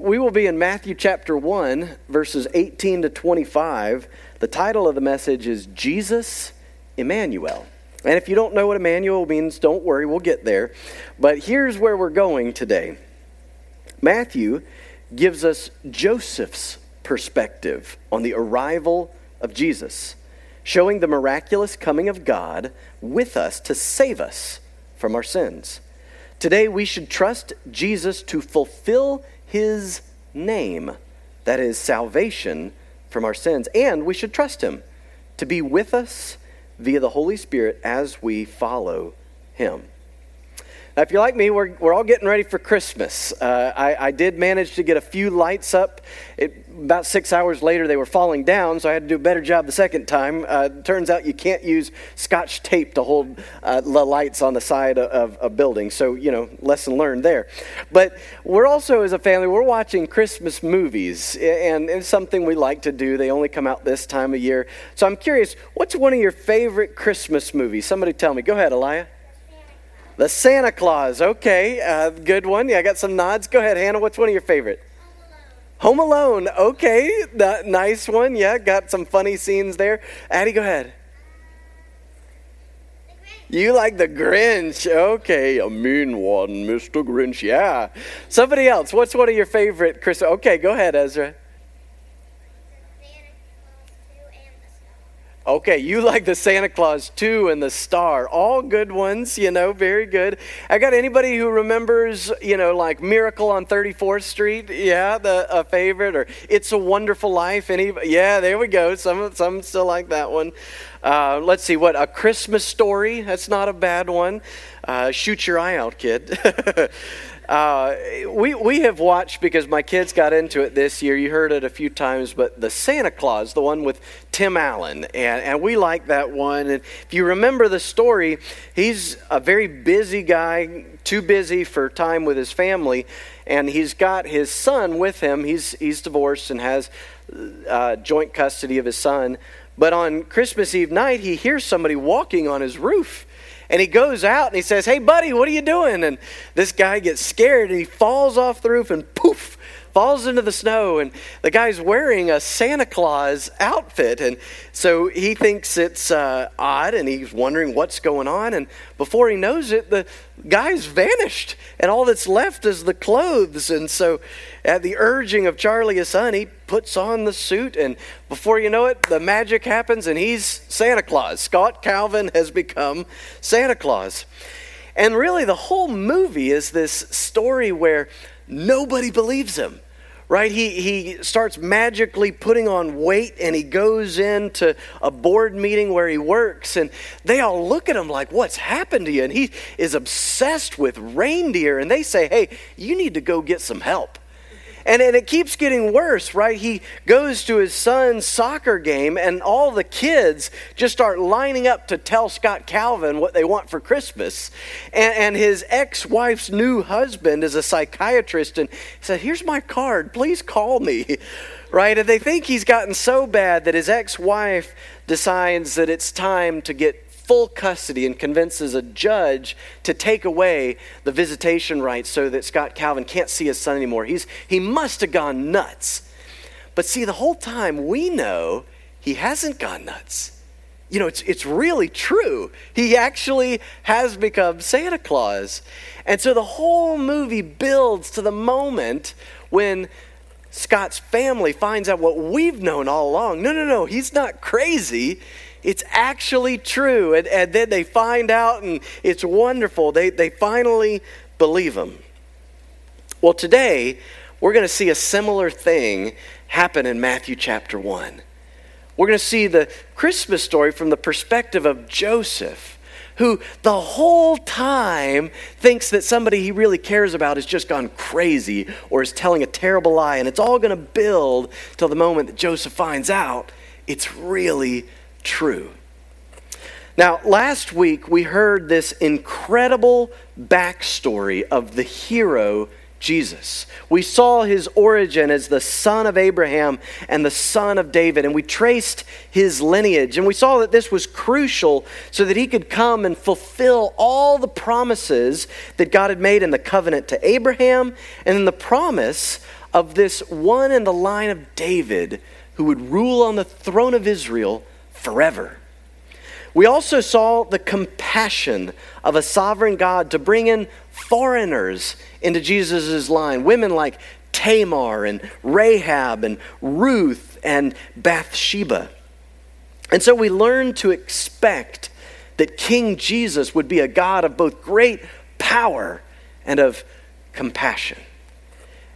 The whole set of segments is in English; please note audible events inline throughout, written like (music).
We will be in Matthew chapter 1, verses 18 to 25. The title of the message is Jesus Emmanuel. And if you don't know what Emmanuel means, don't worry, we'll get there. But here's where we're going today. Matthew gives us Joseph's perspective on the arrival of Jesus, showing the miraculous coming of God with us to save us from our sins. Today, we should trust Jesus to fulfill his name, that is, salvation from our sins, and we should trust him to be with us via the Holy Spirit as we follow him. Now, if you're like me, we're, we're all getting ready for Christmas. Uh, I, I, did manage to get a few lights up. It, about six hours later, they were falling down, so I had to do a better job the second time. Uh, turns out you can't use scotch tape to hold uh, the lights on the side of a building. So, you know, lesson learned there. But we're also, as a family, we're watching Christmas movies, and it's something we like to do. They only come out this time of year. So I'm curious, what's one of your favorite Christmas movies? Somebody tell me. Go ahead, Elia. The Santa Claus. Okay, uh, good one. Yeah, I got some nods. Go ahead, Hannah. What's one of your favorite? Home Alone. Okay, the, nice one. Yeah, got some funny scenes there. Addie, go ahead. You like the Grinch. Okay, a mean one, Mr. Grinch. Yeah. Somebody else. What's one of your favorite Christmas? Okay, go ahead, Ezra. Okay, you (laughs) like the Santa Claus 2 and the Star. All good ones, you know, very good. I got anybody who remembers, you know, like Miracle on 34th Street? Yeah, the a favorite or It's a Wonderful Life. Any Yeah, there we go. Some some still like that one. Uh, let's see what a Christmas story. That's not a bad one. Uh, shoot your eye out, kid. (laughs) Uh, we, we have watched because my kids got into it this year. You heard it a few times, but the Santa Claus, the one with Tim Allen, and, and we like that one. And if you remember the story, he's a very busy guy, too busy for time with his family, and he's got his son with him. He's, he's divorced and has uh, joint custody of his son. But on Christmas Eve night, he hears somebody walking on his roof. And he goes out and he says, Hey, buddy, what are you doing? And this guy gets scared and he falls off the roof and poof, falls into the snow. And the guy's wearing a Santa Claus outfit. And so he thinks it's uh, odd and he's wondering what's going on. And before he knows it, the guy's vanished. And all that's left is the clothes. And so, at the urging of Charlie, his son, he puts on the suit. And before you know it, the magic happens and he's Santa Claus. Scott Calvin has become Santa Claus. And really, the whole movie is this story where nobody believes him right? He, he starts magically putting on weight and he goes into a board meeting where he works and they all look at him like, What's happened to you? And he is obsessed with reindeer and they say, Hey, you need to go get some help. And, and it keeps getting worse, right? He goes to his son's soccer game, and all the kids just start lining up to tell Scott Calvin what they want for Christmas. And, and his ex wife's new husband is a psychiatrist and said, Here's my card, please call me. (laughs) Right? And they think he's gotten so bad that his ex wife decides that it's time to get full custody and convinces a judge to take away the visitation rights so that Scott Calvin can't see his son anymore. He's, he must have gone nuts. But see, the whole time we know he hasn't gone nuts. You know, it's, it's really true. He actually has become Santa Claus. And so the whole movie builds to the moment when Scott's family finds out what we've known all along. No, no, no, he's not crazy it's actually true. And, and then they find out, and it's wonderful. They, they finally believe him. Well, today, we're going to see a similar thing happen in Matthew chapter 1. We're going to see the Christmas story from the perspective of Joseph, who the whole time thinks that somebody he really cares about has just gone crazy or is telling a terrible lie. And it's all going to build till the moment that Joseph finds out it's really true. Now, last week we heard this incredible backstory of the hero Jesus. We saw his origin as the son of Abraham and the son of David, and we traced his lineage. And we saw that this was crucial so that he could come and fulfill all the promises that God had made in the covenant to Abraham and in the promise of this one in the line of David who would rule on the throne of Israel forever. We also saw the compassion of a sovereign God to bring in foreigners into Jesus' line. Women like Tamar and Rahab and Ruth and Bathsheba. And so we learned to expect that King Jesus would be a God of both great power and of compassion.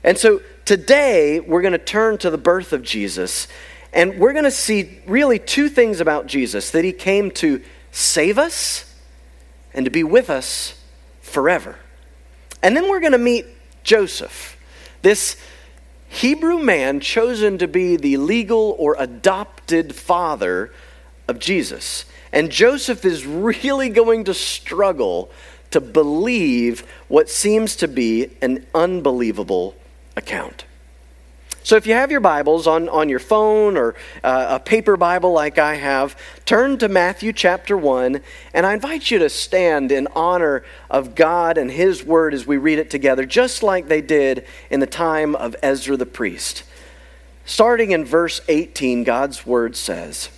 And so today we're going to turn to the birth of Jesus and we're going to see really two things about Jesus that he came to save us and to be with us forever. And then we're going to meet Joseph, this Hebrew man chosen to be the legal or adopted father of Jesus. And Joseph is really going to struggle to believe what seems to be an unbelievable account. So if you have your Bibles on, on your phone or uh, a paper Bible like I have, turn to Matthew chapter 1, and I invite you to stand in honor of God and His Word as we read it together, just like they did in the time of Ezra the priest. Starting in verse 18, God's Word says,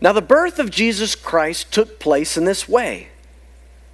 Now the birth of Jesus Christ took place in this way.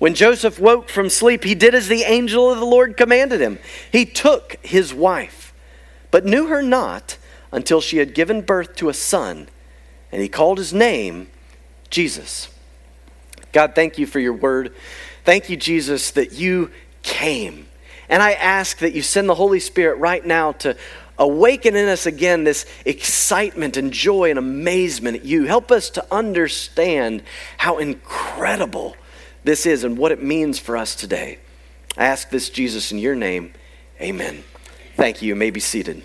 When Joseph woke from sleep, he did as the angel of the Lord commanded him. He took his wife, but knew her not until she had given birth to a son, and he called his name Jesus. God, thank you for your word. Thank you, Jesus, that you came. And I ask that you send the Holy Spirit right now to awaken in us again this excitement and joy and amazement at you. Help us to understand how incredible this is and what it means for us today. I ask this, Jesus, in your name. Amen. Thank you. You may be seated.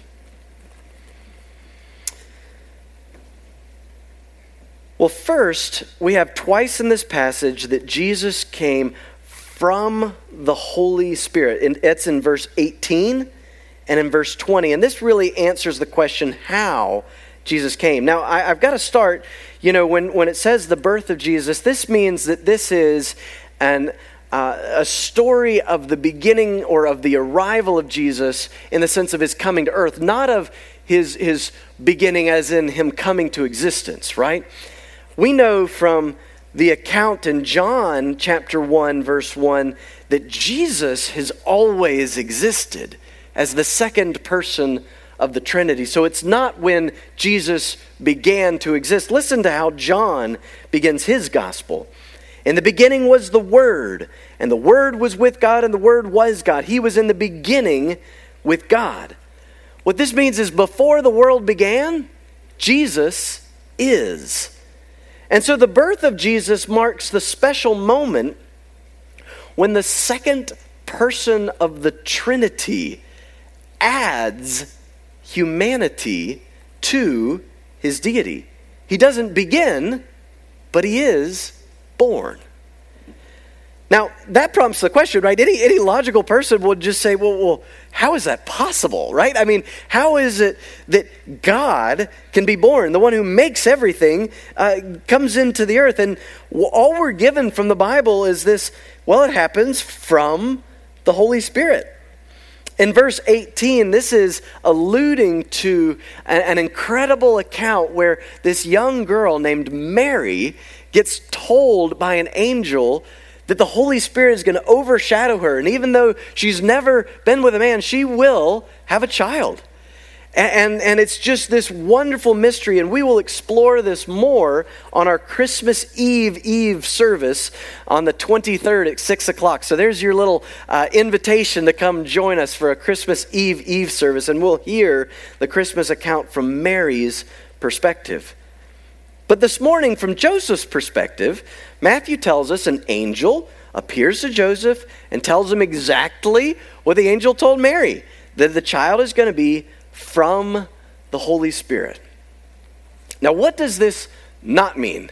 Well, first, we have twice in this passage that Jesus came from the Holy Spirit. And it's in verse 18 and in verse 20. And this really answers the question how Jesus came. Now, I, have got to start you know, when, when it says the birth of Jesus, this means that this is an, uh, a story of the beginning or of the arrival of Jesus in the sense of his coming to earth, not of his, his beginning as in him coming to existence, right? We know from the account in John chapter 1, verse 1, that Jesus has always existed as the second person of the Trinity. So it's not when Jesus began to exist. Listen to how John begins his gospel. In the beginning was the Word, and the Word was with God, and the Word was God. He was in the beginning with God. What this means is before the world began, Jesus is. And so the birth of Jesus marks the special moment when the second person of the Trinity adds humanity to his deity. He doesn't begin, but he is born. Now, that prompts the question, right? Any, any logical person would just say, well, well, how is that possible, right? I mean, how is it that God can be born? The one who makes everything uh, comes into the earth. And all we're given from the Bible is this well, it happens from the Holy Spirit. In verse 18, this is alluding to an, incredible account where this young girl named Mary gets told by an angel that the Holy Spirit is going to overshadow her. And even though she's never been with a man, she will have a child. And, and it's just this wonderful mystery, and we will explore this more on our Christmas Eve Eve service on the 23rd at 6 o'clock. So there's your little uh, invitation to come join us for a Christmas Eve Eve service, and we'll hear the Christmas account from Mary's perspective. But this morning, from Joseph's perspective, Matthew tells us an angel appears to Joseph and tells him exactly what the angel told Mary that the child is going to be from the Holy Spirit. Now, what does this not mean?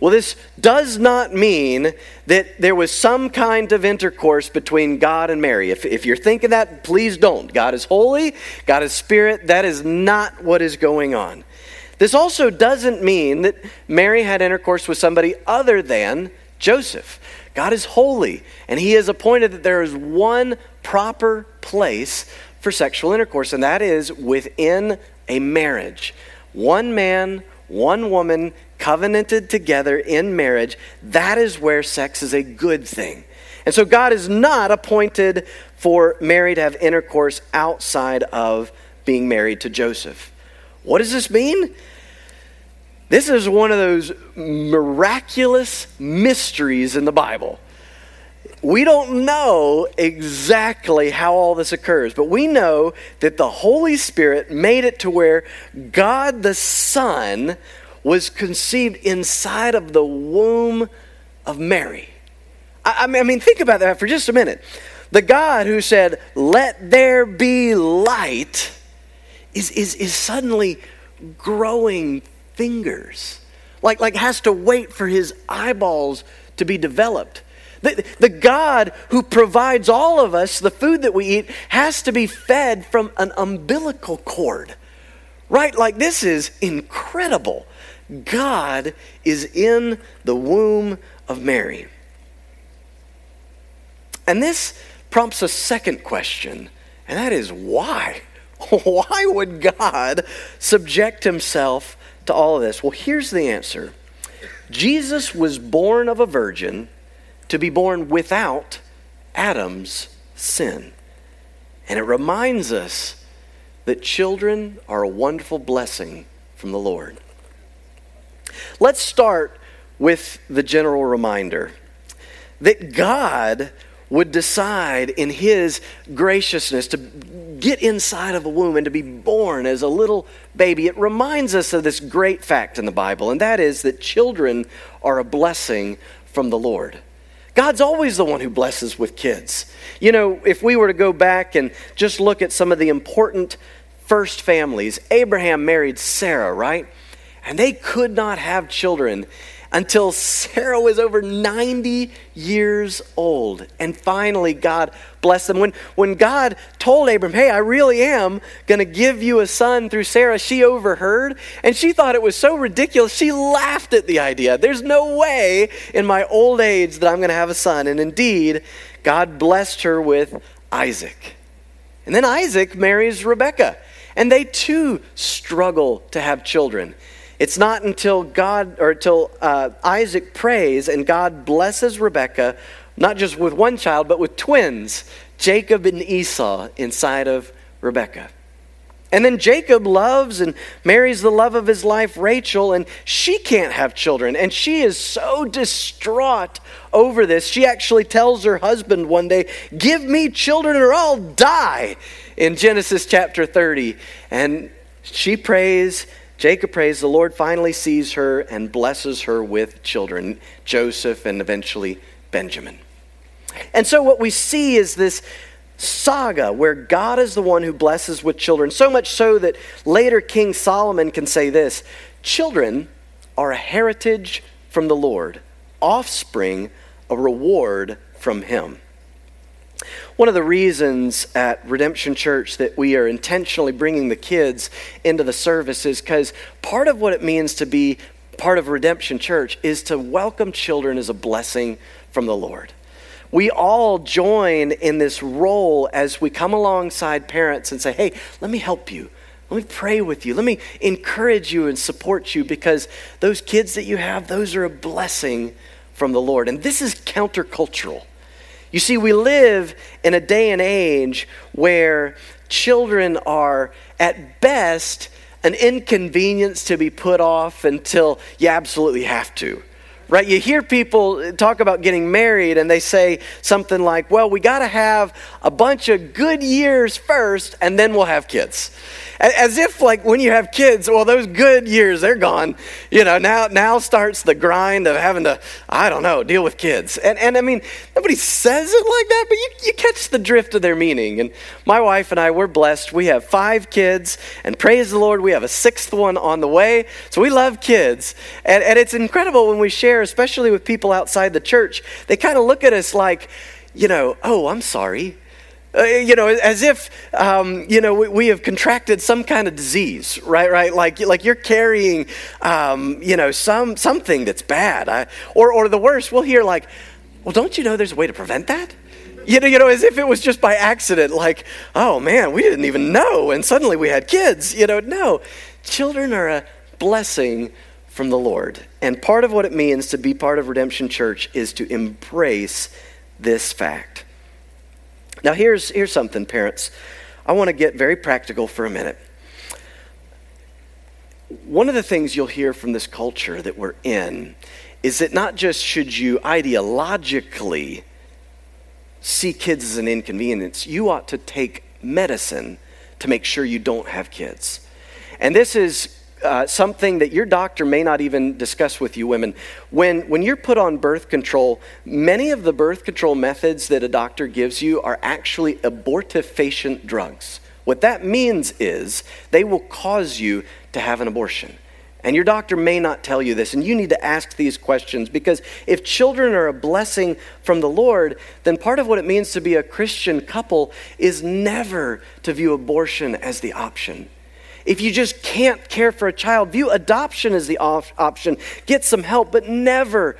Well, this does not mean that there was some kind of intercourse between God and Mary. If, if you're thinking that, please don't. God is holy, God is spirit. That is not what is going on. This also doesn't mean that Mary had intercourse with somebody other than Joseph. God is holy, and He has appointed that there is one proper place for sexual intercourse, and that is within a marriage. One man, one woman, covenanted together in marriage, that is where sex is a good thing. And so God is not appointed for Mary to have intercourse outside of being married to Joseph. What does this mean? This is one of those miraculous mysteries in the Bible we don't know exactly how all this occurs, but we know that the Holy Spirit made it to where God the Son was conceived inside of the womb of Mary. I, I mean, think about that for just a minute. The God who said, Let there be light, is, is, is suddenly growing fingers. Like, like has to wait for his eyeballs to be developed the, the God who provides all of us the food that we eat has to be fed from an umbilical cord. Right? Like this is incredible. God is in the womb of Mary. And this prompts a second question, and that is why? (laughs) Why would God subject himself to all of this? Well, here's the answer Jesus was born of a virgin to be born without Adam's sin. And it reminds us that children are a wonderful blessing from the Lord. Let's start with the general reminder that God would decide in His graciousness to get inside of a womb and to be born as a little baby. It reminds us of this great fact in the Bible, and that is that children are a blessing from the Lord. God's always the one who blesses with kids. You know, if we were to go back and just look at some of the important first families, Abraham married Sarah, right? And they could not have children until Sarah was over 90 years old. And finally, God blessed them. When, when God told Abram, Hey, I really am going to give you a son through Sarah, she overheard and she thought it was so ridiculous. She laughed at the idea. There's no way in my old age that I'm going to have a son. And indeed, God blessed her with Isaac. And then Isaac marries Rebekah. And they too struggle to have children. It's not until God or until uh, Isaac prays and God blesses Rebekah, not just with one child, but with twins, Jacob and Esau, inside of Rebekah. And then Jacob loves and marries the love of his life, Rachel, and she can't have children. And she is so distraught over this. She actually tells her husband one day, Give me children or I'll die, in Genesis chapter 30. And she prays Jacob prays. The Lord finally sees her and blesses her with children, Joseph and eventually Benjamin. And so what we see is this saga where God is the one who blesses with children, so much so that later King Solomon can say this Children are a heritage from the Lord, offspring, a reward from Him. One of the reasons at Redemption Church that we are intentionally bringing the kids into the service is because part of what it means to be part of Redemption Church is to welcome children as a blessing from the Lord. we all join in this role as we come alongside parents and say, hey, let me help you. Let me pray with you. Let me encourage you and support you because those kids that you have, those are a blessing from the Lord. And this is countercultural. You see, we live in a day and age where children are, at best, an inconvenience to be put off until you absolutely have to right? You hear people talk about getting married and they say something like, well, we got to have a bunch of good years first and then we'll have kids. As if, like, when you have kids, well, those good years, they're gone. You know, now, now starts the grind of having to, I don't know, deal with kids. And, and I mean, nobody says it like that, but you, you catch the drift of their meaning. And my wife and I, we're blessed. We have five kids, and praise the Lord, we have a sixth one on the way. So we love kids. And, and it's incredible when we share, especially with people outside the church, they kind of look at us like, you know, oh, I'm sorry. Uh, you know, as if, um, you know, we, we, have contracted some kind of disease, right? Right? Like, like you're carrying, um, you know, some, something that's bad. I, or, or the worst, we'll hear like, well, don't you know there's a way to prevent that? You know, you know, as if it was just by accident, like, oh man, we didn't even know, and suddenly we had kids. You know, no. Children are a blessing from the Lord. And part of what it means to be part of Redemption Church is to embrace this fact. Now, here's, here's something, parents. I want to get very practical for a minute. One of the things you'll hear from this culture that we're in is that not just should you ideologically see kids as an inconvenience, you ought to take medicine to make sure you don't have kids. And this is uh, something that your doctor may not even discuss with you women. When, when you're put on birth control, many of the birth control methods that a doctor gives you are actually abortifacient drugs. What that means is they will cause you to have an abortion. And your doctor may not tell you this, and you need to ask these questions because if children are a blessing from the Lord, then part of what it means to be a Christian couple is never to view abortion as the option. If you just can't care for a child, view adoption as the op- option. Get some help, but never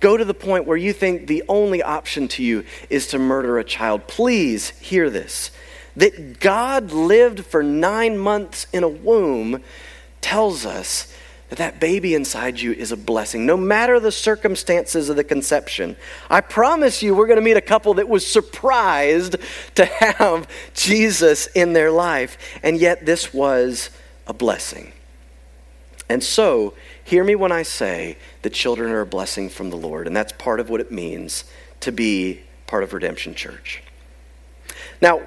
go to the point where you think the only option to you is to murder a child. Please hear this that God lived for nine months in a womb tells us that that baby inside you is a blessing, no matter the circumstances of the conception. I promise you, we're going to meet a couple that was surprised to have (laughs) Jesus in their life, and yet this was a blessing. And so, hear me when I say that children are a blessing from the Lord, and that's part of what it means to be part of Redemption Church. Now,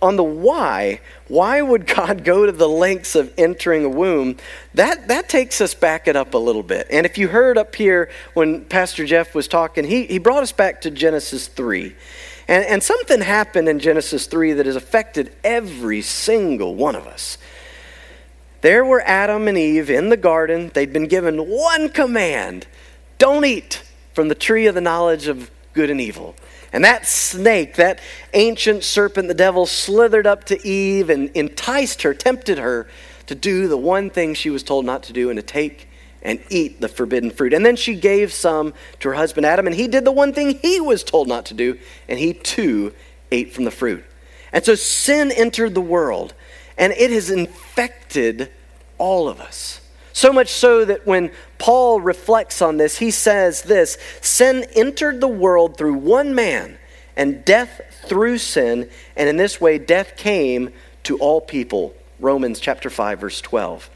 on the why, why would God go to the lengths of entering a womb? That, that takes us back it up a little bit. And if you heard up here when Pastor Jeff was talking, he, he brought us back to Genesis 3. And, and something happened in Genesis 3 that has affected every single one of us. There were Adam and Eve in the garden. They'd been given one command don't eat from the tree of the knowledge of good and evil. And that snake, that ancient serpent, the devil, slithered up to Eve and enticed her, tempted her to do the one thing she was told not to do and to take and eat the forbidden fruit. And then she gave some to her husband Adam, and he did the one thing he was told not to do, and he too ate from the fruit. And so sin entered the world, and it has infected all of us. So much so that when Paul reflects on this, he says this Sin entered the world through one man, and death through sin, and in this way death came to all people. Romans chapter 5, verse 12.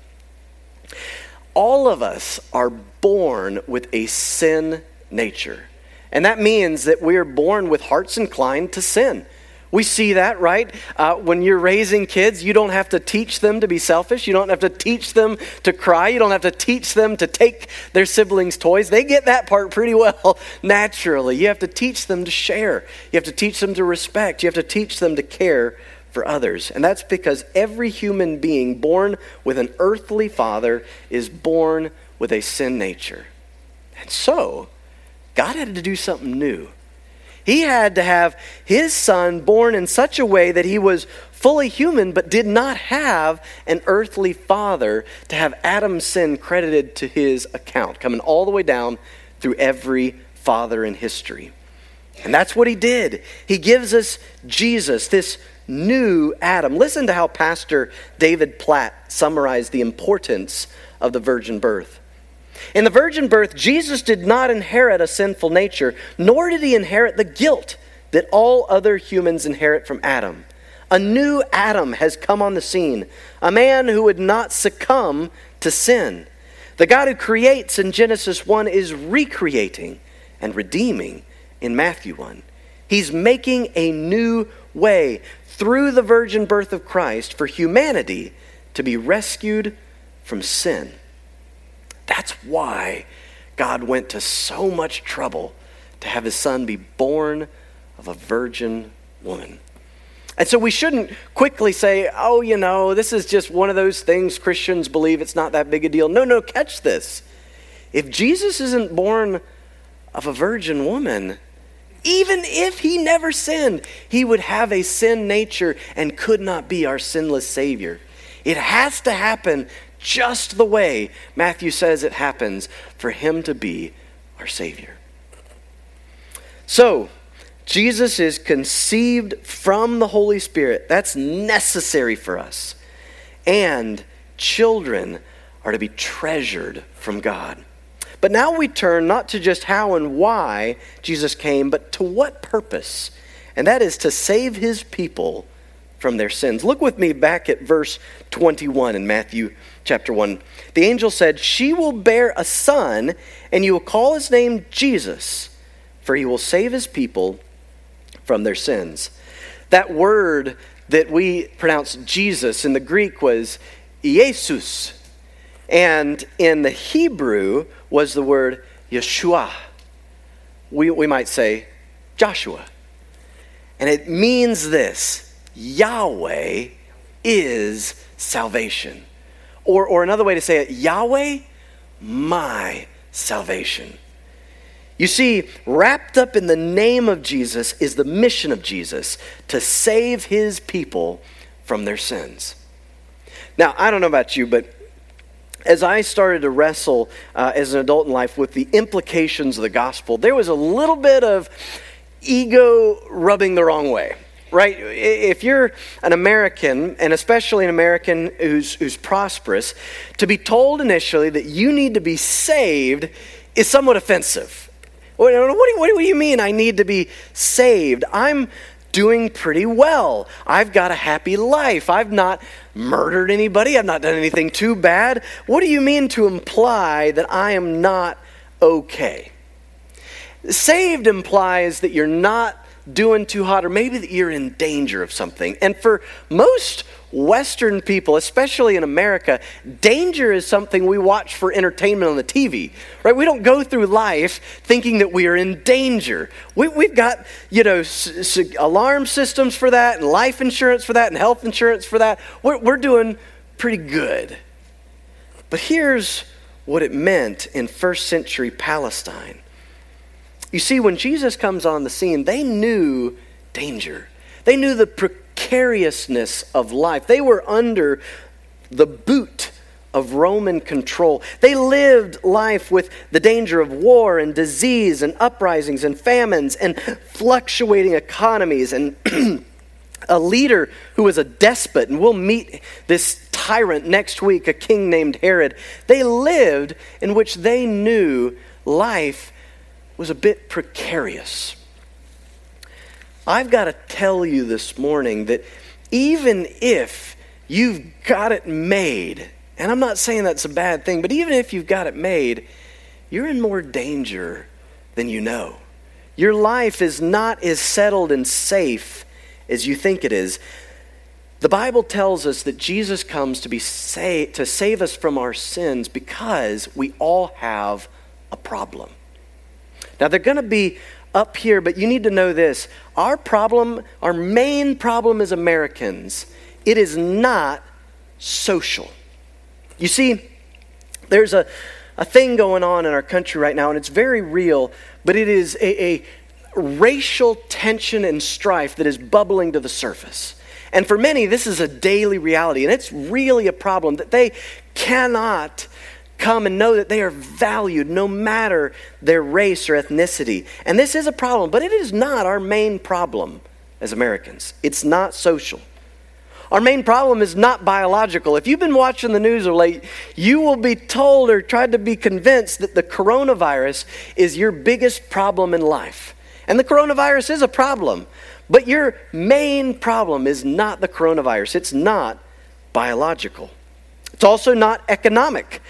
All of us are born with a sin nature. And that means that we are born with hearts inclined to sin. We see that, right? Uh, when you're raising kids, you don't have to teach them to be selfish. You don't have to teach them to cry. You don't have to teach them to take their siblings' toys. They get that part pretty well (laughs) naturally. You have to teach them to share. You have to teach them to respect. You have to teach them to care for others. And that's because every human being born with an earthly father is born with a sin nature. And so, God had to do something new. He had to have his son born in such a way that he was fully human but did not have an earthly father to have Adam's sin credited to his account, coming all the way down through every father in history. And that's what he did. He gives us Jesus, this new Adam. Listen to how Pastor David Platt summarized the importance of the virgin birth. In the virgin birth, Jesus did not inherit a sinful nature, nor did he inherit the guilt that all other humans inherit from Adam. A new Adam has come on the scene, a man who would not succumb to sin. The God who creates in Genesis 1 is recreating and redeeming in Matthew 1. He's making a new way through the virgin birth of Christ for humanity to be rescued from sin. That's why God went to so much trouble to have his son be born of a virgin woman. And so we shouldn't quickly say, oh, you know, this is just one of those things Christians believe it's not that big a deal. No, no, catch this. If Jesus isn't born of a virgin woman, even if he never sinned, he would have a sin nature and could not be our sinless Savior. It has to happen just the way Matthew says it happens for him to be our Savior. So, Jesus is conceived from the Holy Spirit. That's necessary for us. And children are to be treasured from God. But now we turn not to just how and why Jesus came, but to what purpose. And that is to save his people from their sins. Look with me back at verse 21 in Matthew chapter 1. The angel said, She will bear a son, and you will call his name Jesus, for he will save his people from their sins. That word that we pronounce Jesus in the Greek was Jesus, and in the Hebrew was the word Yeshua. We, we might say Joshua. And it means this Yahweh is salvation. Or, or another way to say it Yahweh, my salvation. You see, wrapped up in the name of Jesus is the mission of Jesus to save his people from their sins. Now, I don't know about you, but as I started to wrestle uh, as an adult in life with the implications of the gospel, there was a little bit of ego rubbing the wrong way right? If you're an American, and especially an American who's, who's prosperous, to be told initially that you need to be saved is somewhat offensive. What you, what do you mean I need to be saved? I'm doing pretty well. I've got a happy life. I've not murdered anybody. I've not done anything too bad. What do you mean to imply that I am not okay? Saved implies that you're not doing too hot or maybe that you're in danger of something. And for most Western people, especially in America, danger is something we watch for entertainment on the TV, right? We don't go through life thinking that we are in danger. We, have got, you know, s- s- alarm systems for that, and life insurance for that, and health insurance for that. We're, we're doing pretty good. But here's what it meant in first century Palestine. You see, when Jesus comes on the scene, they knew danger. They knew the precariousness of life. They were under the boot of Roman control. They lived life with the danger of war and disease and uprisings and famines and fluctuating economies and (clears throat) a leader who was a despot. And we'll meet this tyrant next week, a king named Herod. They lived in which they knew life was a bit precarious. I've got to tell you this morning that even if you've got it made, and I'm not saying that's a bad thing, but even if you've got it made, you're in more danger than you know. Your life is not as settled and safe as you think it is. The Bible tells us that Jesus comes to, be sa- to save us from our sins because we all have a problem. Now, they're going to be up here, but you need to know this. Our problem, our main problem as Americans, it is not social. You see, there's a, a thing going on in our country right now, and it's very real, but it is a, a racial tension and strife that is bubbling to the surface. And for many, this is a daily reality, and it's really a problem that they cannot come and know that they are valued no matter their race or ethnicity. And this is a problem, but it is not our main problem as Americans. It's not social. Our main problem is not biological. If you've been watching the news of late, you will be told or tried to be convinced that the coronavirus is your biggest problem in life. And the coronavirus is a problem. But your main problem is not the coronavirus, it's not biological. It's also not economic.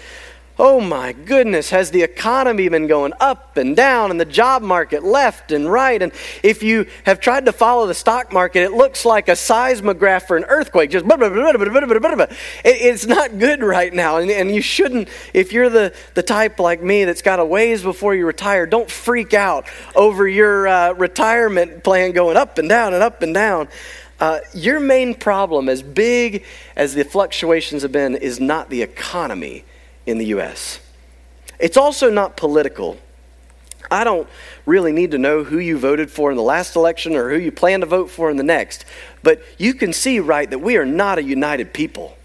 Oh my goodness, has the economy been going up and down and the job market left and right? And if you have tried to follow the stock market, it looks like a seismograph for an earthquake. Just blah blah blah blah blah blah blah. it's not good right now. And, you shouldn't, if you're the, the type like me that's got a ways before you retire, don't freak out over your uh, retirement plan going up and down and up and down. Uh, your main problem, as big as the fluctuations have been, is not the economy in the U.S. It's also not political. I don't really need to know who you voted for in the last election or who you plan to vote for in the next, but you can see, right, that we are not a united people.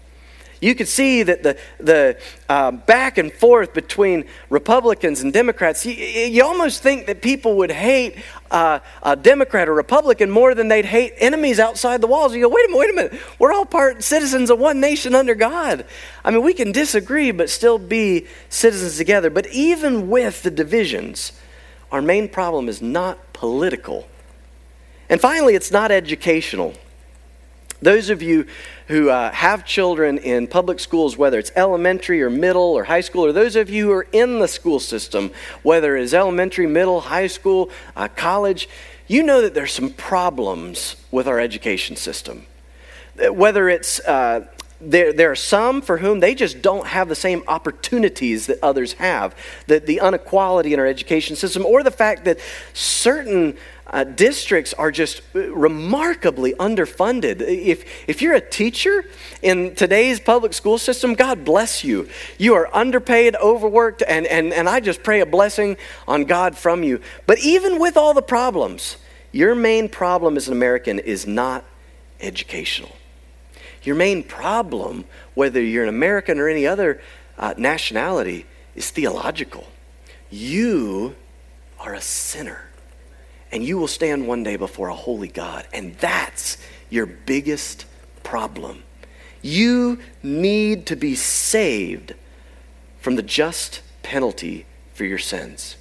You can see that the, the uh, back and forth between Republicans and Democrats, you, you almost think that people would hate uh, a Democrat or Republican more than they'd hate enemies outside the walls. You go, wait a minute, wait a minute. We're all part citizens of one nation under God. I mean, we can disagree, but still be citizens together. But even with the divisions, our main problem is not political. And finally, it's not educational. Those of you who uh, have children in public schools, whether it's elementary or middle or high school, or those of you who are in the school system, whether it's elementary, middle, high school, uh, college, you know that there's some problems with our education system. Whether it's uh, there, there are some for whom they just don't have the same opportunities that others have. The, the inequality in our education system, or the fact that certain uh, districts are just remarkably underfunded. If, if you're a teacher in today's public school system, God bless you. You are underpaid, overworked, and, and, and I just pray a blessing on God from you. But even with all the problems, your main problem as an American is not educational. Your main problem, whether you're an American or any other uh, nationality, is theological. You are a sinner and you will stand one day before a holy God. And that's your biggest problem. You need to be saved from the just penalty for your sins.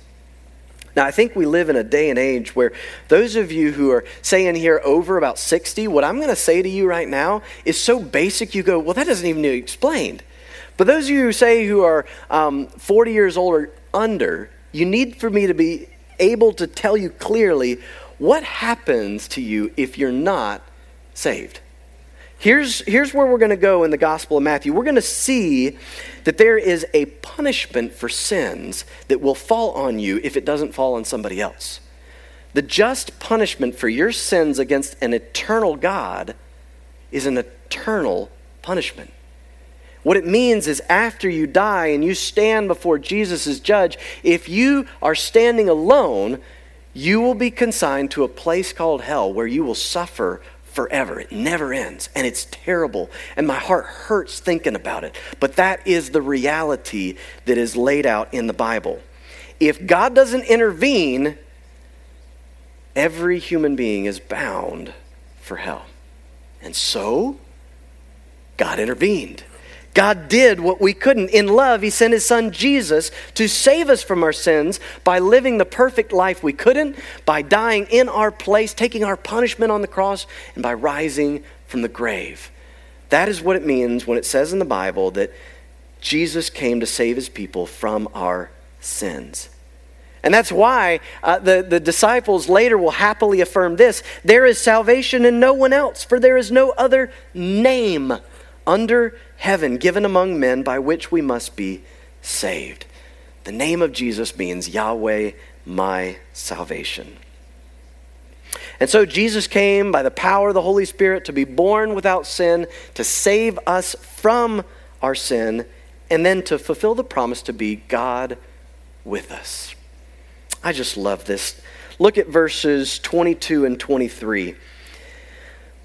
Now, I think we live in a day and age where those of you who are saying here over about 60, what I'm going to say to you right now is so basic you go, well, that doesn't even need explained. But those of you who say who are um, 40 years old or under, you need for me to be able to tell you clearly what happens to you if you're not saved. Here's, here's where we're going to go in the Gospel of Matthew. We're going to see that there is a punishment for sins that will fall on you if it doesn't fall on somebody else. The just punishment for your sins against an eternal God is an eternal punishment. What it means is after you die and you stand before Jesus as judge, if you are standing alone, you will be consigned to a place called hell where you will suffer forever. It never ends. And it's terrible. And my heart hurts thinking about it. But that is the reality that is laid out in the Bible. If God doesn't intervene, every human being is bound for hell. And so, God intervened. God did what we couldn't. In love, He sent His Son Jesus to save us from our sins by living the perfect life we couldn't, by dying in our place, taking our punishment on the cross, and by rising from the grave. That is what it means when it says in the Bible that Jesus came to save His people from our sins. And that's why uh, the, the disciples later will happily affirm this there is salvation in no one else, for there is no other name under heaven given among men by which we must be saved. The name of Jesus means Yahweh, my salvation. And so Jesus came by the power of the Holy Spirit to be born without sin, to save us from our sin, and then to fulfill the promise to be God with us. I just love this. Look at verses 22 and 23.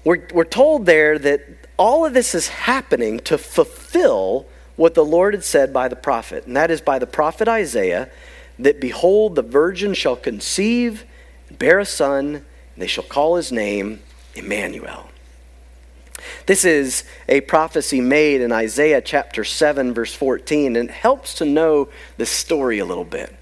We're, we're told there that all of this is happening to fulfill what the Lord had said by the prophet, and that is by the prophet Isaiah, that behold, the virgin shall conceive, and bear a son, and they shall call his name Emmanuel. This is a prophecy made in Isaiah chapter 7, verse 14, and it helps to know the story a little bit.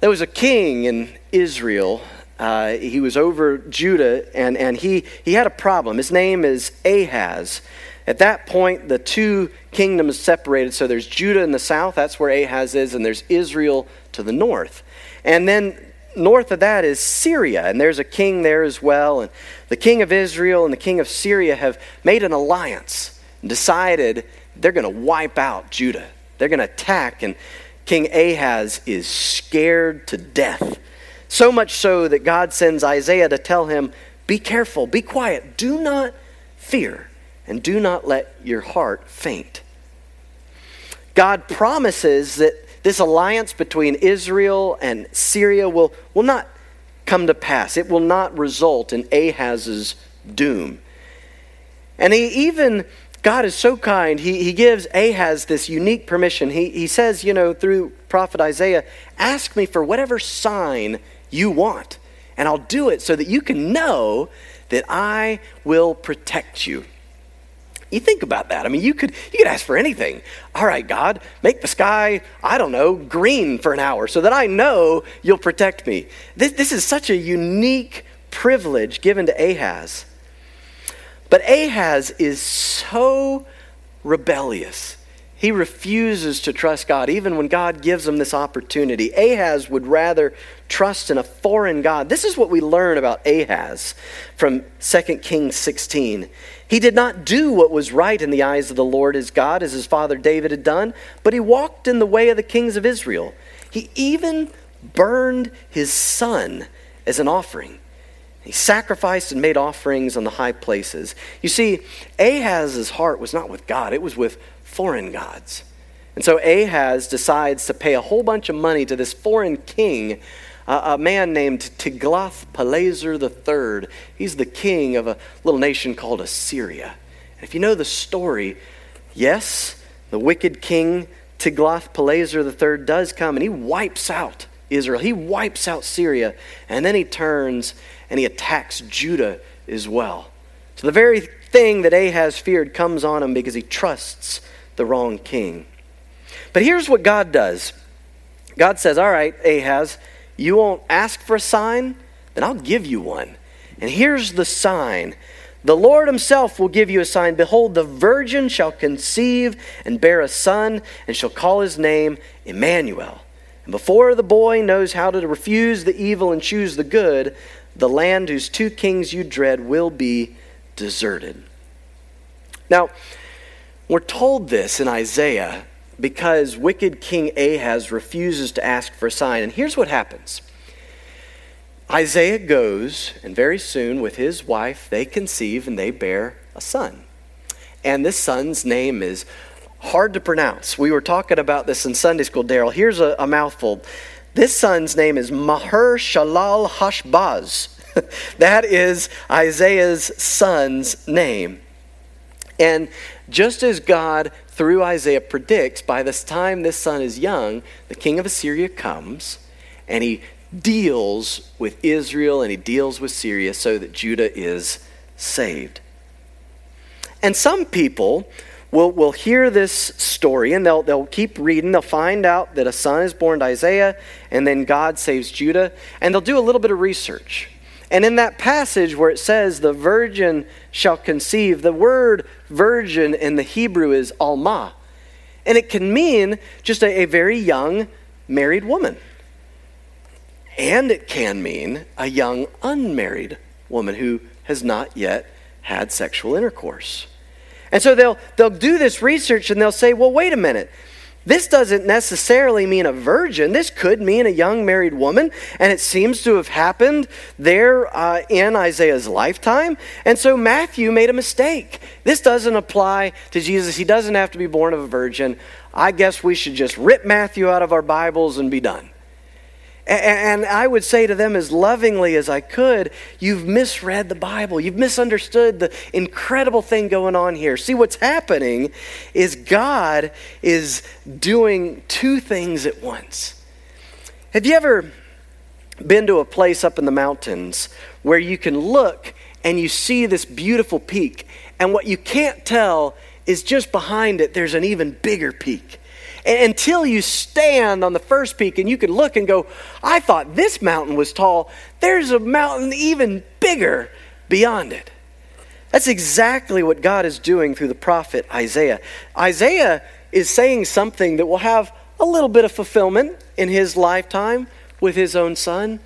There was a king in Israel. Uh, he was over Judah, and, and he, he had a problem. His name is Ahaz. At that point, the two kingdoms separated. So there's Judah in the south, that's where Ahaz is, and there's Israel to the north. And then north of that is Syria, and there's a king there as well. And the king of Israel and the king of Syria have made an alliance and decided they're going to wipe out Judah. They're going to attack, and King Ahaz is scared to death. So much so that God sends Isaiah to tell him, Be careful, be quiet, do not fear, and do not let your heart faint. God promises that this alliance between Israel and Syria will, will not come to pass. It will not result in Ahaz's doom. And he even, God is so kind, he, he gives Ahaz this unique permission. He, he says, you know, through prophet Isaiah, ask me for whatever sign you want, and I'll do it so that you can know that I will protect you. You think about that. I mean, you could you could ask for anything. All right, God, make the sky, I don't know, green for an hour so that I know you'll protect me. This, this is such a unique privilege given to Ahaz. But Ahaz is so rebellious. He refuses to trust God, even when God gives him this opportunity. Ahaz would rather trust in a foreign God. This is what we learn about Ahaz from 2 Kings 16. He did not do what was right in the eyes of the Lord his God, as his father David had done, but he walked in the way of the kings of Israel. He even burned his son as an offering. He sacrificed and made offerings on the high places. You see, Ahaz's heart was not with God, it was with foreign gods. And so Ahaz decides to pay a whole bunch of money to this foreign king, a man named Tiglath-Pileser III. He's the king of a little nation called Assyria. And if you know the story, yes, the wicked king Tiglath-Pileser III does come and he wipes out Israel. He wipes out Syria, and then he turns and he attacks Judah as well. So the very thing that Ahaz feared comes on him because he trusts the wrong king. But here's what God does God says, All right, Ahaz, you won't ask for a sign? Then I'll give you one. And here's the sign The Lord himself will give you a sign. Behold, the virgin shall conceive and bear a son, and shall call his name Emmanuel. And before the boy knows how to refuse the evil and choose the good, the land whose two kings you dread will be deserted. Now, we're told this in Isaiah because wicked King Ahaz refuses to ask for a sign. And here's what happens Isaiah goes, and very soon, with his wife, they conceive and they bear a son. And this son's name is hard to pronounce. We were talking about this in Sunday school, Daryl. Here's a, a, mouthful. This son's name is Maher Shalal Hashbaz. (laughs) that is Isaiah's son's name. And just as God, through Isaiah, predicts by this time this son is young, the king of Assyria comes and he deals with Israel and he deals with Syria so that Judah is saved. And some people will, will hear this story and they'll, they'll keep reading. They'll find out that a son is born to Isaiah and then God saves Judah. And they'll do a little bit of research. And in that passage where it says, the virgin shall conceive, the word virgin in the Hebrew is alma. And it can mean just a, a very young married woman. And it can mean a young unmarried woman who has not yet had sexual intercourse. And so they'll, they'll do this research and they'll say, well, wait a minute. This doesn't necessarily mean a virgin. This could mean a young married woman, and it seems to have happened there uh, in Isaiah's lifetime. And so Matthew made a mistake. This doesn't apply to Jesus. He doesn't have to be born of a virgin. I guess we should just rip Matthew out of our Bibles and be done. And I would say to them as lovingly as I could, you've misread the Bible. You've misunderstood the incredible thing going on here. See, what's happening is God is doing two things at once. Have you ever been to a place up in the mountains where you can look and you see this beautiful peak, and what you can't tell is just behind it, there's an even bigger peak? Until you stand on the first peak and you can look and go, I thought this mountain was tall. There's a mountain even bigger beyond it. That's exactly what God is doing through the prophet Isaiah. Isaiah is saying something that will have a little bit of fulfillment in his lifetime with his own son,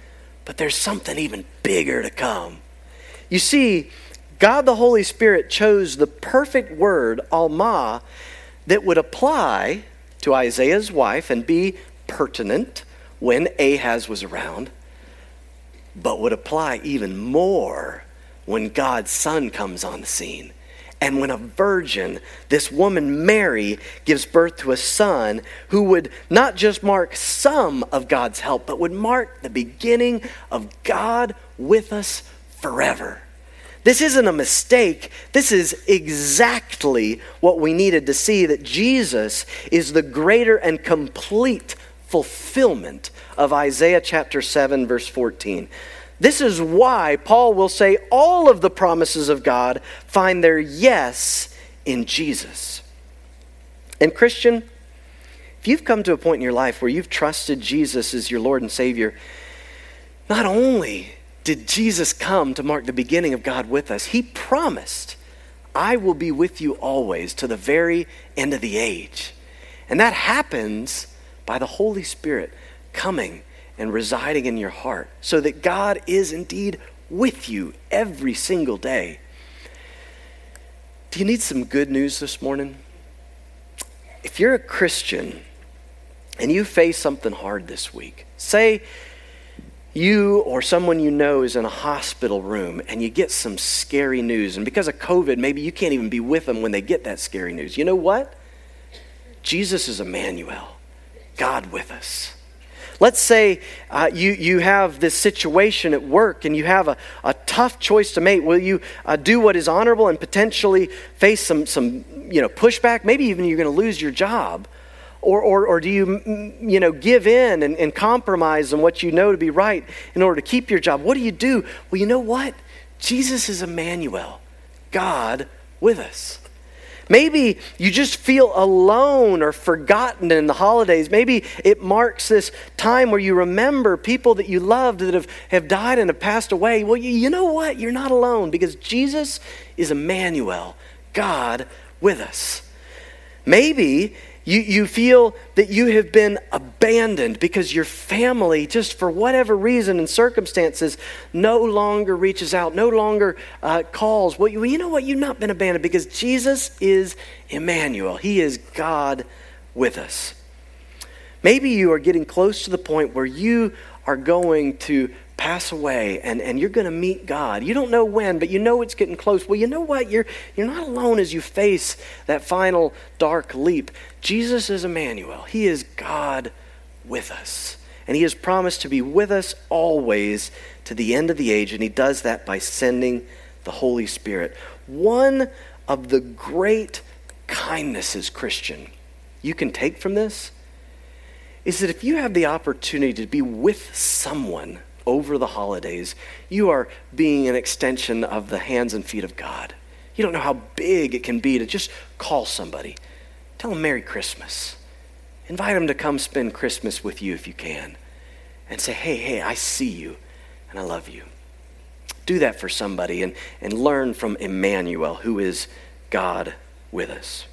but there's something even bigger to come. You see, God the Holy Spirit chose the perfect word, Alma, that would apply to Isaiah's wife and be pertinent when Ahaz was around, but would apply even more when God's son comes on the scene. And when a virgin, this woman Mary, gives birth to a son who would not just mark some of God's help, but would mark the beginning of God with us forever. This isn't a mistake. This is exactly what we needed to see that Jesus is the greater and complete fulfillment of Isaiah chapter 7, verse 14. This is why Paul will say all of the promises of God find their yes in Jesus. And, Christian, if you've come to a point in your life where you've trusted Jesus as your Lord and Savior, not only did Jesus come to mark the beginning of God with us. He promised, I will be with you always to the very end of the age. And that happens by the Holy Spirit coming and residing in your heart so that God is indeed with you every single day. Do you need some good news this morning? If you're a Christian and you face something hard this week, say, you or someone you know is in a hospital room and you get some scary news, and because of COVID, maybe you can't even be with them when they get that scary news. You know what? Jesus is Emmanuel, God with us. Let's say uh, you, you have this situation at work and you have a, a tough choice to make. Will you uh, do what is honorable and potentially face some, some you know, pushback? Maybe even you're going to lose your job. Or, or, or do you, you know, give in and, and compromise on what you know to be right in order to keep your job? What do you do? Well, you know what? Jesus is Emmanuel, God with us. Maybe you just feel alone or forgotten in the holidays. Maybe it marks this time where you remember people that you loved that have, have died and have passed away. Well, you, you know what? You're not alone because Jesus is Emmanuel, God with us. Maybe you, you feel that you have been abandoned because your family, just for whatever reason and circumstances, no longer reaches out, no longer uh, calls. Well, you, you know what? You've not been abandoned because Jesus is Emmanuel. He is God with us. Maybe you are getting close to the point where you are going to pass away and, and you're going to meet God. You don't know when, but you know it's getting close. Well, you know what? You're, you're not alone as you face that final dark leap. Jesus is Emmanuel, He is God with us. And He has promised to be with us always to the end of the age, and He does that by sending the Holy Spirit. One of the great kindnesses, Christian, you can take from this is that if you have the opportunity to be with someone over the holidays, you are being an extension of the hands and feet of God. You don't know how big it can be to just call somebody, tell them Merry Christmas, invite them to come spend Christmas with you if you can, and say, Hey, hey, I see you and I love you. Do that for somebody and, and learn from Emmanuel, who is God with us.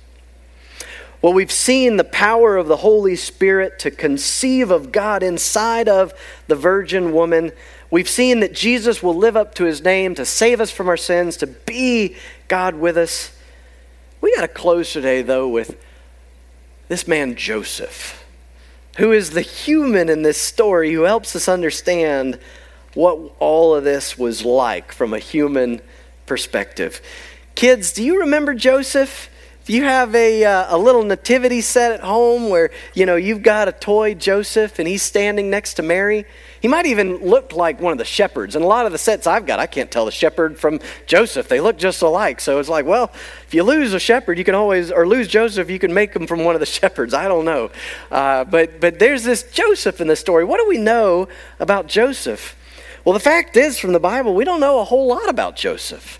Well, we've seen the power of the Holy Spirit to conceive of God inside of the virgin woman. We've seen that Jesus will live up to his name to save us from our sins, to be God with us. We got to close today, though, with this man, Joseph, who is the human in this story who helps us understand what all of this was like from a human perspective. Kids, do you remember Joseph? If you have a, uh, a little nativity set at home where, you know, you've got a toy Joseph and he's standing next to Mary, he might even look like one of the shepherds. And a lot of the sets I've got, I can't tell the shepherd from Joseph. They look just alike. So it's like, well, if you lose a shepherd, you can always, or lose Joseph, you can make him from one of the (laughs) shepherds. I don't know. Uh, but, but there's this Joseph in the story. What do we know about Joseph? Well, the fact is, from the Bible, we don't know a whole lot about Joseph.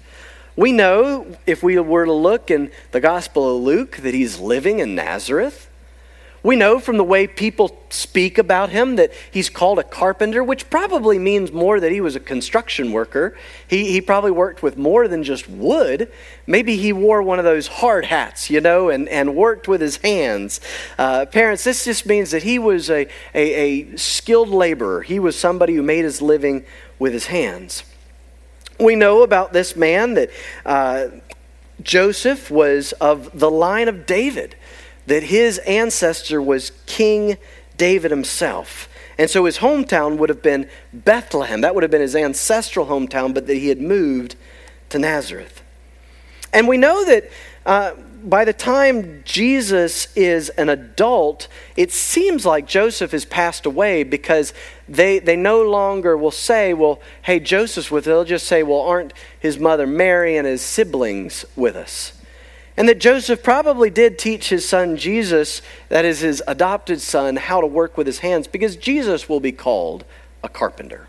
We know, if we were to look in the Gospel of Luke, that he's living in Nazareth. We know from the way people speak about him that he's called a carpenter, which probably means more that he was a construction worker. He, he probably worked with more than just wood. Maybe he wore one of those hard hats, you know, and, and worked with his hands. Uh, parents, this just means that he was a, a, a skilled laborer. He was somebody who made his living with his hands. We know about this man that uh, Joseph was of the line of David, that his ancestor was King David himself. And so his hometown would have been Bethlehem. That would have been his ancestral hometown, but that he had moved to Nazareth. And we know that uh, by the time Jesus is an adult, it seems like Joseph has passed away because they, they no longer will say, well, hey, Joseph's with us. They'll just say, well, aren't his mother Mary and his siblings with us? And that Joseph probably did teach his son Jesus, that is his adopted son, how to work with his hands because Jesus will be called a carpenter.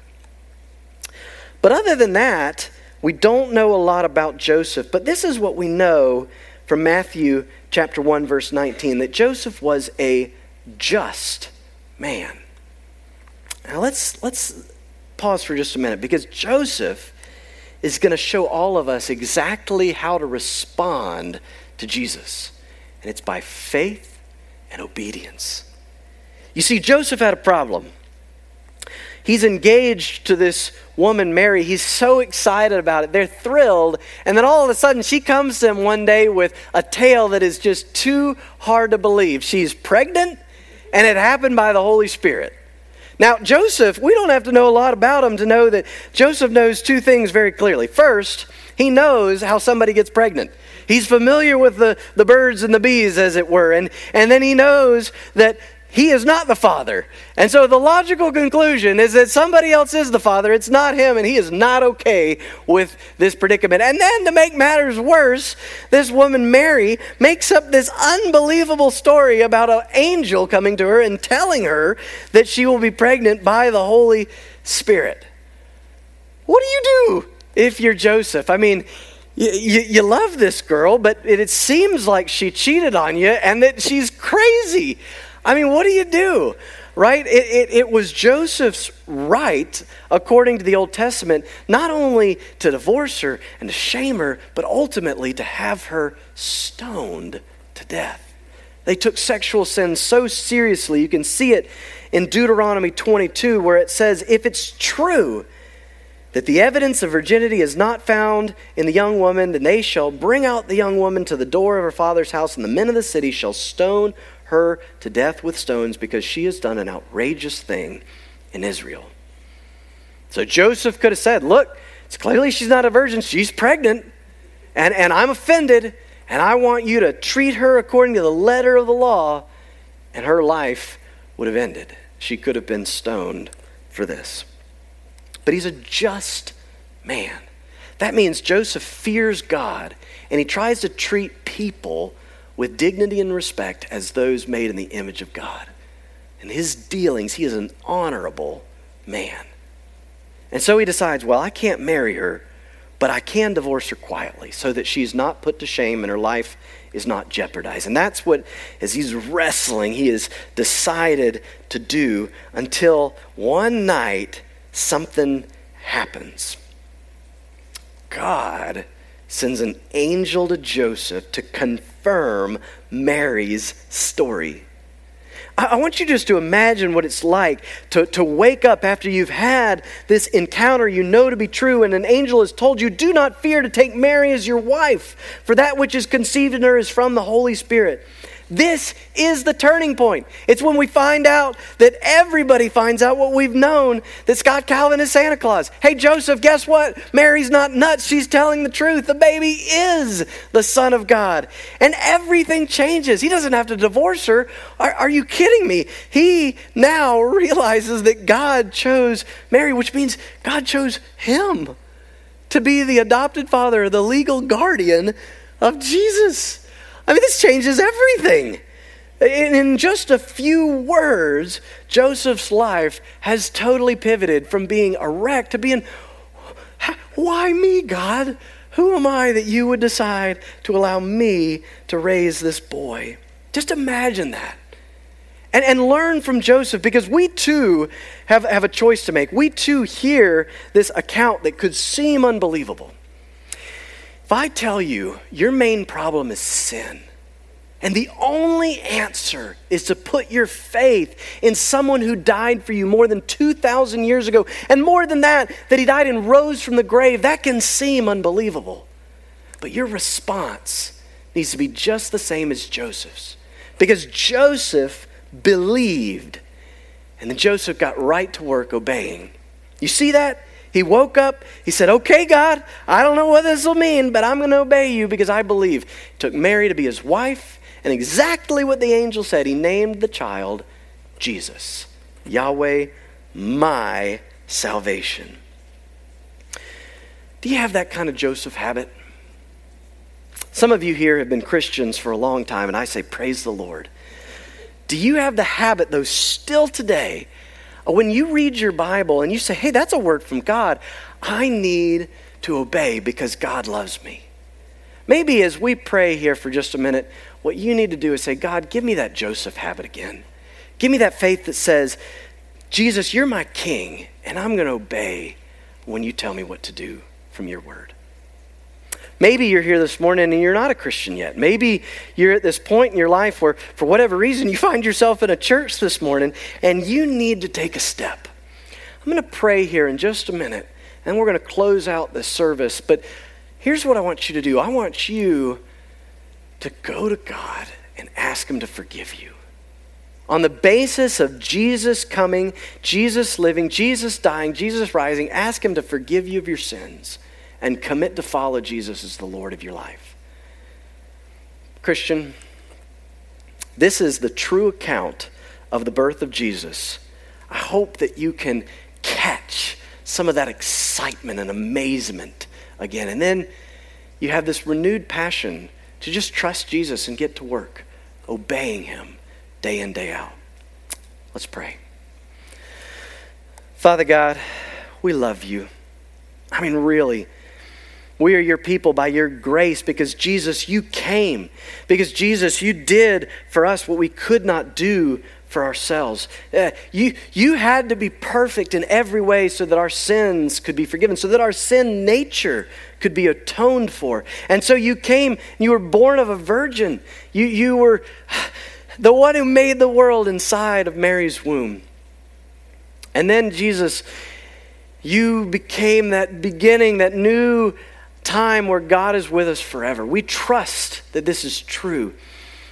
But other than that, we don't know a lot about Joseph. But this is what we know from Matthew chapter 1 verse 19 that Joseph was a just man. Now let's let's pause for just a minute because Joseph is going to show all of us exactly how to respond to Jesus. And it's by faith and obedience. You see Joseph had a problem. He's engaged to this woman, Mary. He's so excited about it. They're thrilled. And then all of a sudden, she comes to him one day with a tale that is just too hard to believe. She's pregnant, and it happened by the Holy Spirit. Now, Joseph, we don't have to know a lot about him to know that Joseph knows two things very clearly. First, he knows how somebody gets pregnant. He's familiar with the, the birds and the bees, as it were. And, and then he knows that he is not the Father. And so the logical conclusion is that somebody else is the Father. It's not him, and he is not okay with this predicament. And then to make matters worse, this woman, Mary, makes up this unbelievable story about an angel coming to her and telling her that she will be pregnant by the Holy Spirit. What do you do if you're Joseph? I mean, you, you, you, love this girl, but it, it seems like she cheated on you and that she's crazy. I mean, what do you do? Right? It, it, it, was Joseph's right, according to the Old Testament, not only to divorce her and to shame her, but ultimately to have her stoned to death. They took sexual sin so seriously. You can see it in Deuteronomy 22, where it says, If it's true that the evidence of virginity is not found in the young woman, then they shall bring out the young woman to the door of her father's house, and the men of the city shall stone her to death with stones because she has done an outrageous thing in Israel. So Joseph could have said, Look, it's clearly she's not a virgin, she's pregnant, and, and I'm offended, and I want you to treat her according to the letter of the law, and her life would have ended. She could have been stoned for this. But he's a just man. That means Joseph fears God and he tries to treat people with dignity and respect as those made in the image of God. In his dealings, he is an honorable man. And so he decides, well, I can't marry her, but I can divorce her quietly so that she's not put to shame and her life is not jeopardized. And that's what, as he's wrestling, he has decided to do until one night something happens. God sends an angel to Joseph to confirm Mary's story. I want you just to imagine what it's like to, to wake up after you've had this encounter you know to be true, and an angel has told you, Do not fear to take Mary as your wife, for that which is conceived in her is from the Holy Spirit. This is the turning point. It's when we find out that everybody finds out what we've known that Scott Calvin is Santa Claus. Hey, Joseph, guess what? Mary's not nuts. She's telling the truth. The baby is the Son of God. And everything changes. He doesn't have to divorce her. Are, are you kidding me? He now (laughs) realizes that God chose Mary, which means God chose him to be the adopted father, the legal guardian of Jesus. I mean, this changes everything. In just a few words, Joseph's life has totally pivoted from being a wreck to being, why me, God? Who am I that you would decide to allow me to raise this boy? Just imagine that. And, and learn from Joseph because we too have, have a choice to make. We too hear this account that could seem unbelievable. If I tell you your main problem is sin, and the only answer is to put your faith in someone who died for you more than 2,000 years ago, and more than that, that he died and rose from the grave, that can seem unbelievable. But your response needs to be just the same as Joseph's. Because Joseph believed, and then Joseph got right to work obeying. You see that? He woke up. He said, Okay, God, I don't know what this will mean, but I'm going to obey you because I believe. He took Mary to be his wife, and exactly what the angel said, he named the child Jesus. Yahweh, my salvation. Do you have that kind of Joseph habit? Some of you here have been Christians for a long time, and I say, Praise the Lord. Do you have the habit, though, still today, Uh, when you read your Bible and you say, hey, that's a word from God, I need to obey because God loves me. Maybe as we pray here for just a minute, what you need to do is say, God, give me that Joseph habit again. Give me that faith that says, Jesus, you're my king, and I'm going to obey when you tell me what to do from your word. Maybe you're here this morning and you're not a Christian yet. Maybe you're at this point in your life where, for whatever reason, you find yourself in a church this morning and you need to take a step. I'm going to pray here in just a minute and we're going to close out this service. But here's what I want you to do I want you to go to God and ask Him to forgive you. On the basis of Jesus coming, Jesus living, Jesus dying, Jesus rising, ask Him to forgive you of your sins and commit to follow Jesus as the Lord of your life. Christian, this is the true account of the birth of Jesus. I hope that you can catch some of that excitement and amazement again. And then you have this renewed passion to just trust Jesus and get to work, obeying Him day in, day out. Let's pray. Father God, we love you. I mean, really. We are your people by your grace because Jesus, you came. Because Jesus, you did for us what we could not do for ourselves. Uh, you, you had to be perfect in every way so that our sins could be forgiven, so that our sin nature could be atoned for. And so you came, you were born of a virgin. You, you were the one who made the world inside of Mary's womb. And then, Jesus, you became that beginning, that new time where God is with us forever. We trust that this is true.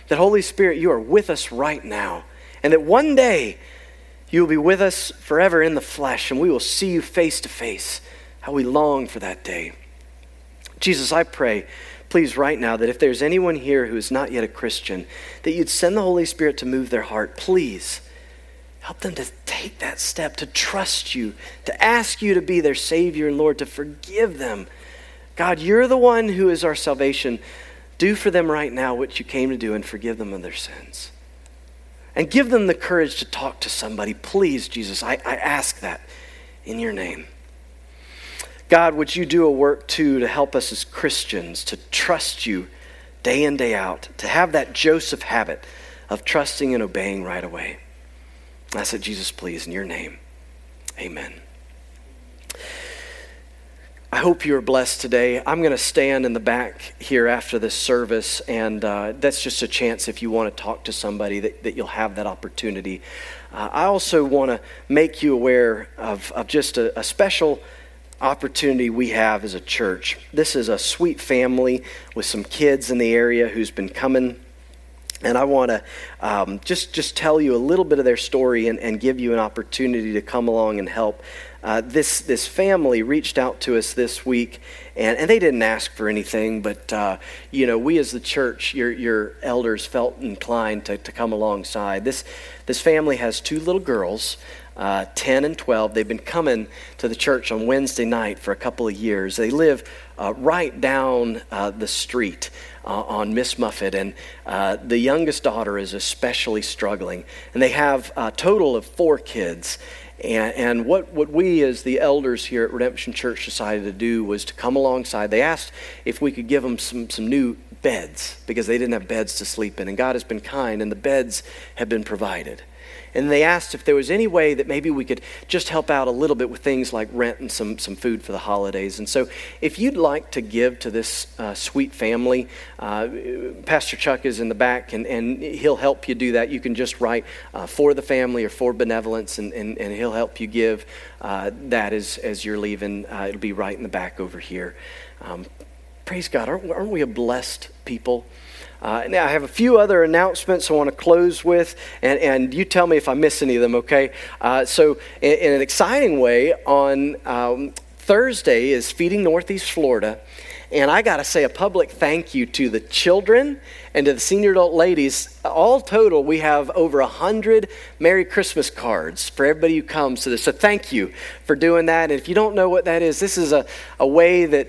That Holy Spirit, you are with us right now. And that one day you will be with us forever in the flesh and we will see you face to face. How we long for that day. Jesus, I pray, please, right now, that if there's anyone here who is not yet a Christian, that you'd send the Holy Spirit to move their heart. Please help them to take that step, to trust you, to ask you to be their Savior and Lord, to forgive them God, you're the one who is our salvation. Do for them right now what you came to do and forgive them of their sins. And give them the courage to talk to somebody. Please, Jesus, I, I ask that in your name. God, would you do a work too to help us as Christians to trust you day in, day out, to have that Joseph habit of trusting and obeying right away. I said, Jesus, please, in your name. Amen. I hope you are blessed today. I'm going to stand in the back here after this service, and uh, that's just a chance if you want to talk to somebody that, that you'll have that opportunity. Uh, I also want to make you aware of, of just a, a special opportunity we have as a church. This is a sweet family with some kids in the area who's been coming And I want to um, just, just tell you a little bit of their story and, and give you an opportunity to come along and help. Uh, this, this family reached out to us this week, and, and they didn't ask for anything, but, uh, you know, we as the church, your, your elders felt inclined to, to come alongside. This, this family has two little girls, uh, 10 and 12. They've been coming to the church on Wednesday night for a couple of years. They live uh, right down uh, the street uh, on Miss Muffet, and uh, the youngest daughter is especially struggling. And they have a total of four kids. And, and, what, what we as the elders here at Redemption Church decided to do was to come alongside. They asked if we could give them some, some new beds because they didn't have beds to sleep in. And God has been kind, and the beds have been provided and they asked if there was any way that maybe we could just help out a little bit with things like rent and some, some food for the holidays. And so, if you'd like to give to this uh, sweet family, uh, Pastor Chuck is in the back and, and he'll help you do that. You can just write uh, for the family or for benevolence, and, and, and he'll help you give uh, that as, as you're leaving. Uh, it'll be right in the back over here. Um, praise God. Aren't, aren't we a blessed people? Uh, now, I have a few other announcements I want to close with, and, and you tell me if I miss any of them, okay? Uh, so, in, in, an exciting way, on um, Thursday is Feeding Northeast Florida. And I got to say a public thank you to the children and to the senior adult ladies. All total, we have over 100 Merry Christmas cards for everybody who comes to this. So thank you for doing that. And if you don't know what that is, this is a, a way that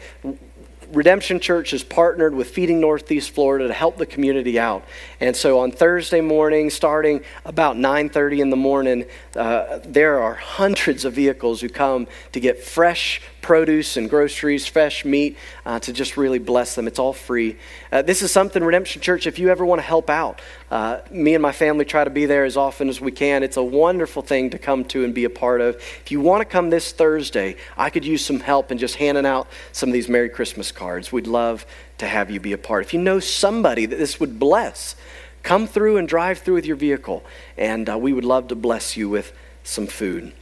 Redemption Church has partnered with Feeding Northeast Florida to help the community out. And so on Thursday morning, starting about 9:30 in the morning, uh, there are hundreds of vehicles who come to get fresh produce and groceries, fresh meat, uh, to just really bless them. It's all free. Uh, this is something, Redemption Church, if you ever want to help out, uh, me and my family try to be there as often as we can. It's a wonderful thing to come to and be a part of. If you want to come this Thursday, I could use some help in just handing out some of these Merry Christmas cards. We'd love to have you be a part. If you know somebody that this would bless, come through and drive through with your vehicle, and uh, we would love to bless you with some food.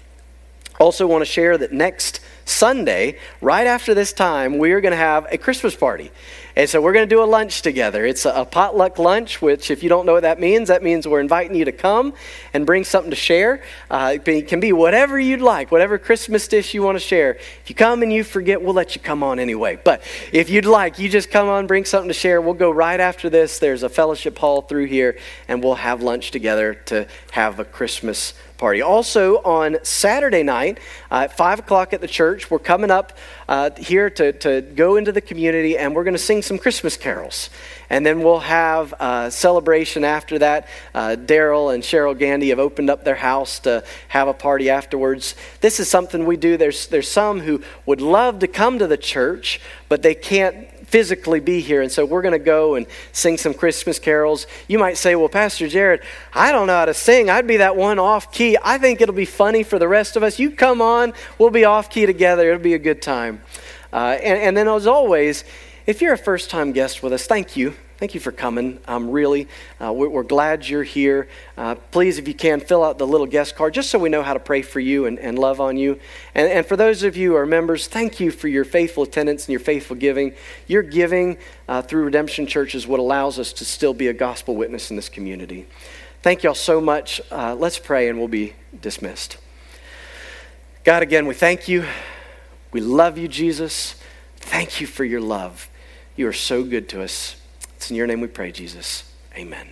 Also, want to share that next Sunday, right after this time, we are going to have a Christmas party. And so we're going to do a lunch together. It's a, potluck lunch, which, if you don't know what that means, that means we're inviting you to come and bring something to share. Uh, it can be whatever you'd like, whatever Christmas dish you want to share. If you come and you forget, we'll let you come on anyway. But if you'd like, you just come on, bring something to share. We'll go right after this. There's a fellowship hall through here, and we'll have lunch together to have a Christmas party. Also, on Saturday night uh, at 5 o'clock at the church, we're coming up uh, here to, to go into the community and we're going to sing some Christmas carols. And then we'll have a celebration after that. Uh, Daryl and Cheryl Gandy have opened up their house to have a party afterwards. This is something we do. There's, there's some who would love to come to the church, but they can't physically be here. And so we're going to go and sing some Christmas carols. You might say, well, Pastor Jared, I don't know how to sing. I'd be that one off key. I think it'll be funny for the rest of us. You come on, we'll be off key together. It'll be a good time. Uh, and, and then, as always, if you're a first time guest with us, thank you. Thank you for coming. Um, really, uh, we're, glad you're here. Uh, please, if you can, fill out the little guest card just so we know how to pray for you and, and love on you. And, and, for those of you who are members, thank you for your faithful attendance and your faithful giving. Your giving uh, through Redemption Church is what allows us to still be a gospel witness in this community. Thank y'all so much. Uh, let's pray and we'll be dismissed. God, again, we thank you. We love you, Jesus. Thank you for your love. You are so good to us. It's in your name we pray, Jesus. Amen.